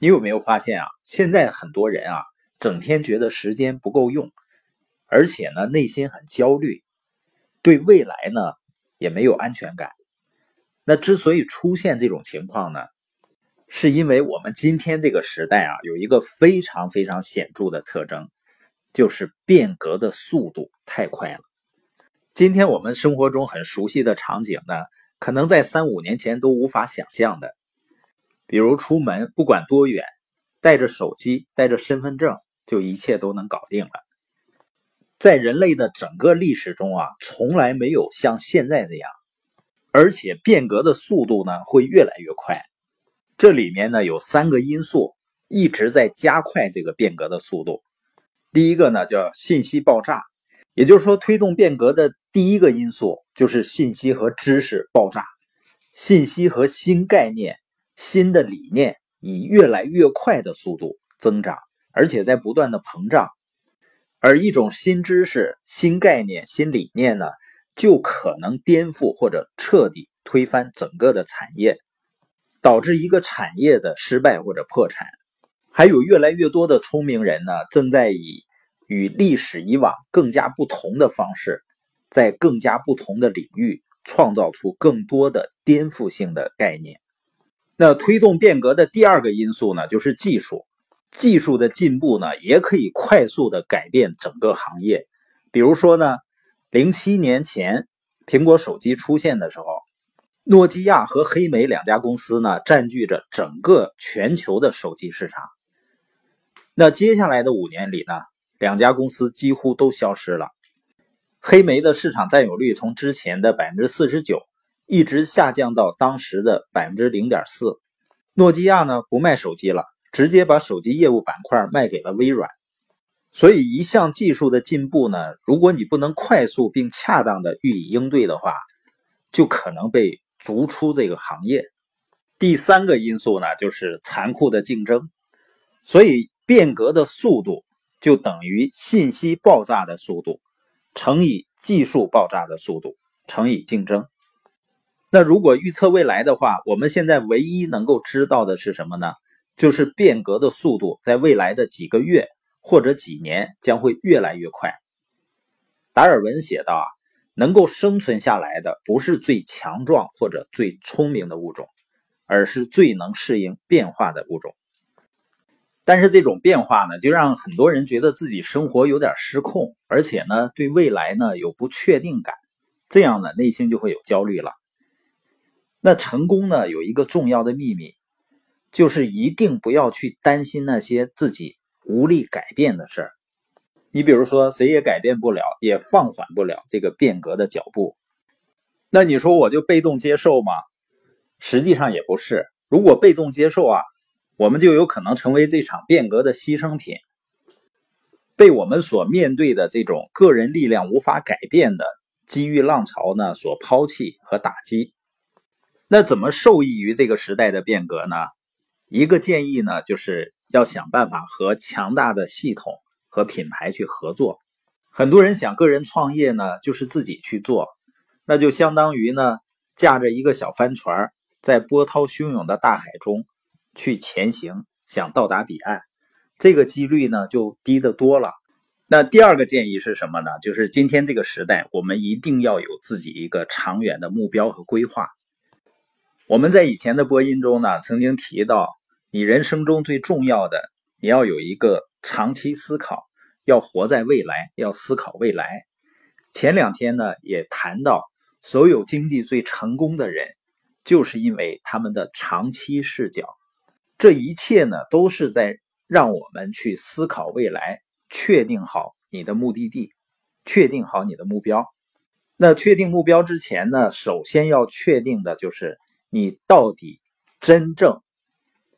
你有没有发现啊？现在很多人啊，整天觉得时间不够用，而且呢，内心很焦虑，对未来呢也没有安全感。那之所以出现这种情况呢，是因为我们今天这个时代啊，有一个非常非常显著的特征，就是变革的速度太快了。今天我们生活中很熟悉的场景呢，可能在三五年前都无法想象的。比如出门不管多远，带着手机、带着身份证，就一切都能搞定了。在人类的整个历史中啊，从来没有像现在这样，而且变革的速度呢会越来越快。这里面呢有三个因素一直在加快这个变革的速度。第一个呢叫信息爆炸，也就是说推动变革的第一个因素就是信息和知识爆炸，信息和新概念。新的理念以越来越快的速度增长，而且在不断的膨胀。而一种新知识、新概念、新理念呢，就可能颠覆或者彻底推翻整个的产业，导致一个产业的失败或者破产。还有越来越多的聪明人呢，正在以与历史以往更加不同的方式，在更加不同的领域创造出更多的颠覆性的概念。那推动变革的第二个因素呢，就是技术。技术的进步呢，也可以快速的改变整个行业。比如说呢，零七年前苹果手机出现的时候，诺基亚和黑莓两家公司呢，占据着整个全球的手机市场。那接下来的五年里呢，两家公司几乎都消失了。黑莓的市场占有率从之前的百分之四十九。一直下降到当时的百分之零点四。诺基亚呢不卖手机了，直接把手机业务板块卖给了微软。所以一项技术的进步呢，如果你不能快速并恰当的予以应对的话，就可能被逐出这个行业。第三个因素呢，就是残酷的竞争。所以变革的速度就等于信息爆炸的速度乘以技术爆炸的速度乘以竞争。那如果预测未来的话，我们现在唯一能够知道的是什么呢？就是变革的速度在未来的几个月或者几年将会越来越快。达尔文写道啊，能够生存下来的不是最强壮或者最聪明的物种，而是最能适应变化的物种。但是这种变化呢，就让很多人觉得自己生活有点失控，而且呢，对未来呢有不确定感，这样呢，内心就会有焦虑了。那成功呢？有一个重要的秘密，就是一定不要去担心那些自己无力改变的事儿。你比如说，谁也改变不了，也放缓不了这个变革的脚步。那你说我就被动接受吗？实际上也不是。如果被动接受啊，我们就有可能成为这场变革的牺牲品，被我们所面对的这种个人力量无法改变的机遇浪潮呢所抛弃和打击。那怎么受益于这个时代的变革呢？一个建议呢，就是要想办法和强大的系统和品牌去合作。很多人想个人创业呢，就是自己去做，那就相当于呢，驾着一个小帆船，在波涛汹涌的大海中去前行，想到达彼岸，这个几率呢就低得多了。那第二个建议是什么呢？就是今天这个时代，我们一定要有自己一个长远的目标和规划。我们在以前的播音中呢，曾经提到，你人生中最重要的，你要有一个长期思考，要活在未来，要思考未来。前两天呢，也谈到，所有经济最成功的人，就是因为他们的长期视角。这一切呢，都是在让我们去思考未来，确定好你的目的地，确定好你的目标。那确定目标之前呢，首先要确定的就是。你到底真正、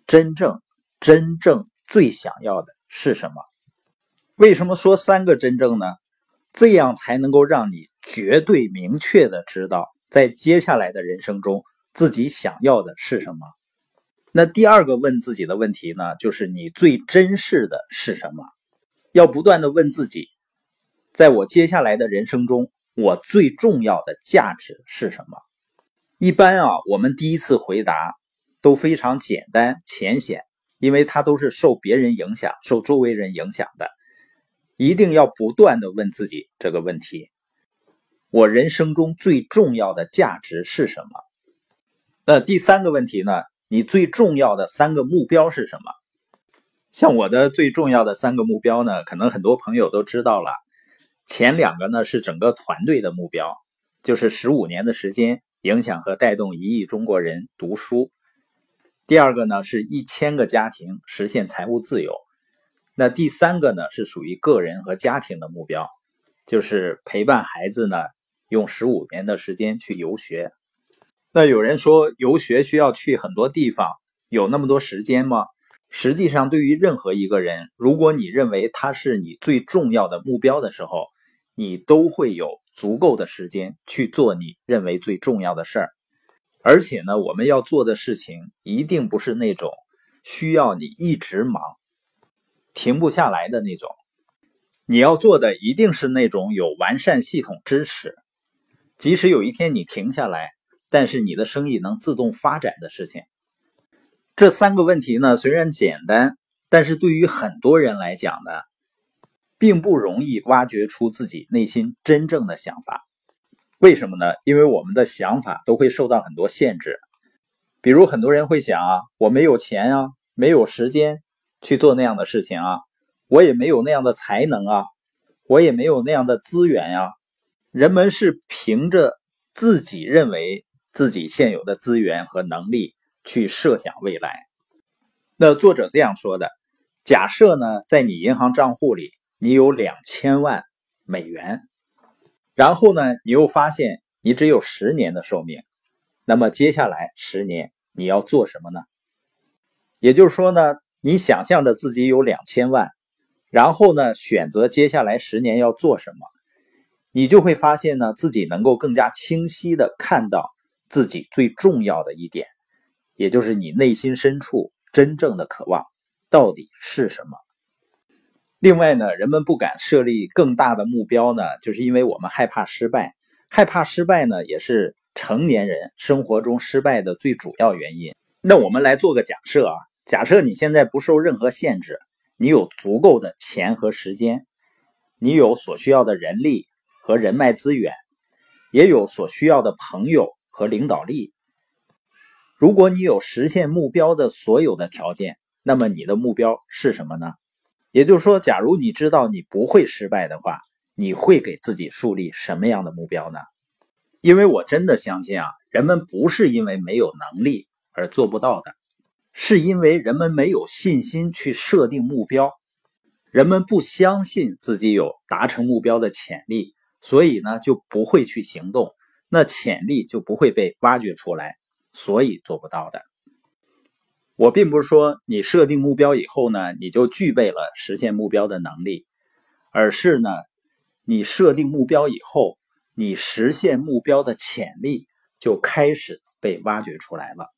真正、真正最想要的是什么？为什么说三个真正呢？这样才能够让你绝对明确的知道，在接下来的人生中自己想要的是什么。那第二个问自己的问题呢，就是你最珍视的是什么？要不断的问自己，在我接下来的人生中，我最重要的价值是什么？一般啊，我们第一次回答都非常简单浅显，因为它都是受别人影响、受周围人影响的。一定要不断的问自己这个问题：我人生中最重要的价值是什么？那第三个问题呢？你最重要的三个目标是什么？像我的最重要的三个目标呢，可能很多朋友都知道了。前两个呢是整个团队的目标，就是十五年的时间影响和带动一亿中国人读书。第二个呢是一千个家庭实现财务自由。那第三个呢，是属于个人和家庭的目标，就是陪伴孩子呢，用十五年的时间去游学。那有人说游学需要去很多地方，有那么多时间吗？实际上，对于任何一个人，如果你认为他是你最重要的目标的时候，你都会有足够的时间去做你认为最重要的事儿。而且呢，我们要做的事情一定不是那种需要你一直忙。停不下来的那种，你要做的一定是那种有完善系统支持，即使有一天你停下来，但是你的生意能自动发展的事情。这三个问题呢，虽然简单，但是对于很多人来讲呢，并不容易挖掘出自己内心真正的想法。为什么呢？因为我们的想法都会受到很多限制，比如很多人会想啊，我没有钱啊，没有时间。去做那样的事情啊，我也没有那样的才能啊，我也没有那样的资源呀。人们是凭着自己认为自己现有的资源和能力去设想未来。那作者这样说的：假设呢，在你银行账户里你有两千万美元，然后呢，你又发现你只有十年的寿命，那么接下来十年你要做什么呢？也就是说呢？你想象着自己有两千万，然后呢，选择接下来十年要做什么，你就会发现呢，自己能够更加清晰的看到自己最重要的一点，也就是你内心深处真正的渴望到底是什么。另外呢，人们不敢设立更大的目标呢，就是因为我们害怕失败，害怕失败呢，也是成年人生活中失败的最主要原因。那我们来做个假设啊。假设你现在不受任何限制，你有足够的钱和时间，你有所需要的人力和人脉资源，也有所需要的朋友和领导力。如果你有实现目标的所有的条件，那么你的目标是什么呢？也就是说，假如你知道你不会失败的话，你会给自己树立什么样的目标呢？因为我真的相信啊，人们不是因为没有能力而做不到的。是因为人们没有信心去设定目标，人们不相信自己有达成目标的潜力，所以呢就不会去行动，那潜力就不会被挖掘出来，所以做不到的。我并不是说你设定目标以后呢，你就具备了实现目标的能力，而是呢，你设定目标以后，你实现目标的潜力就开始被挖掘出来了。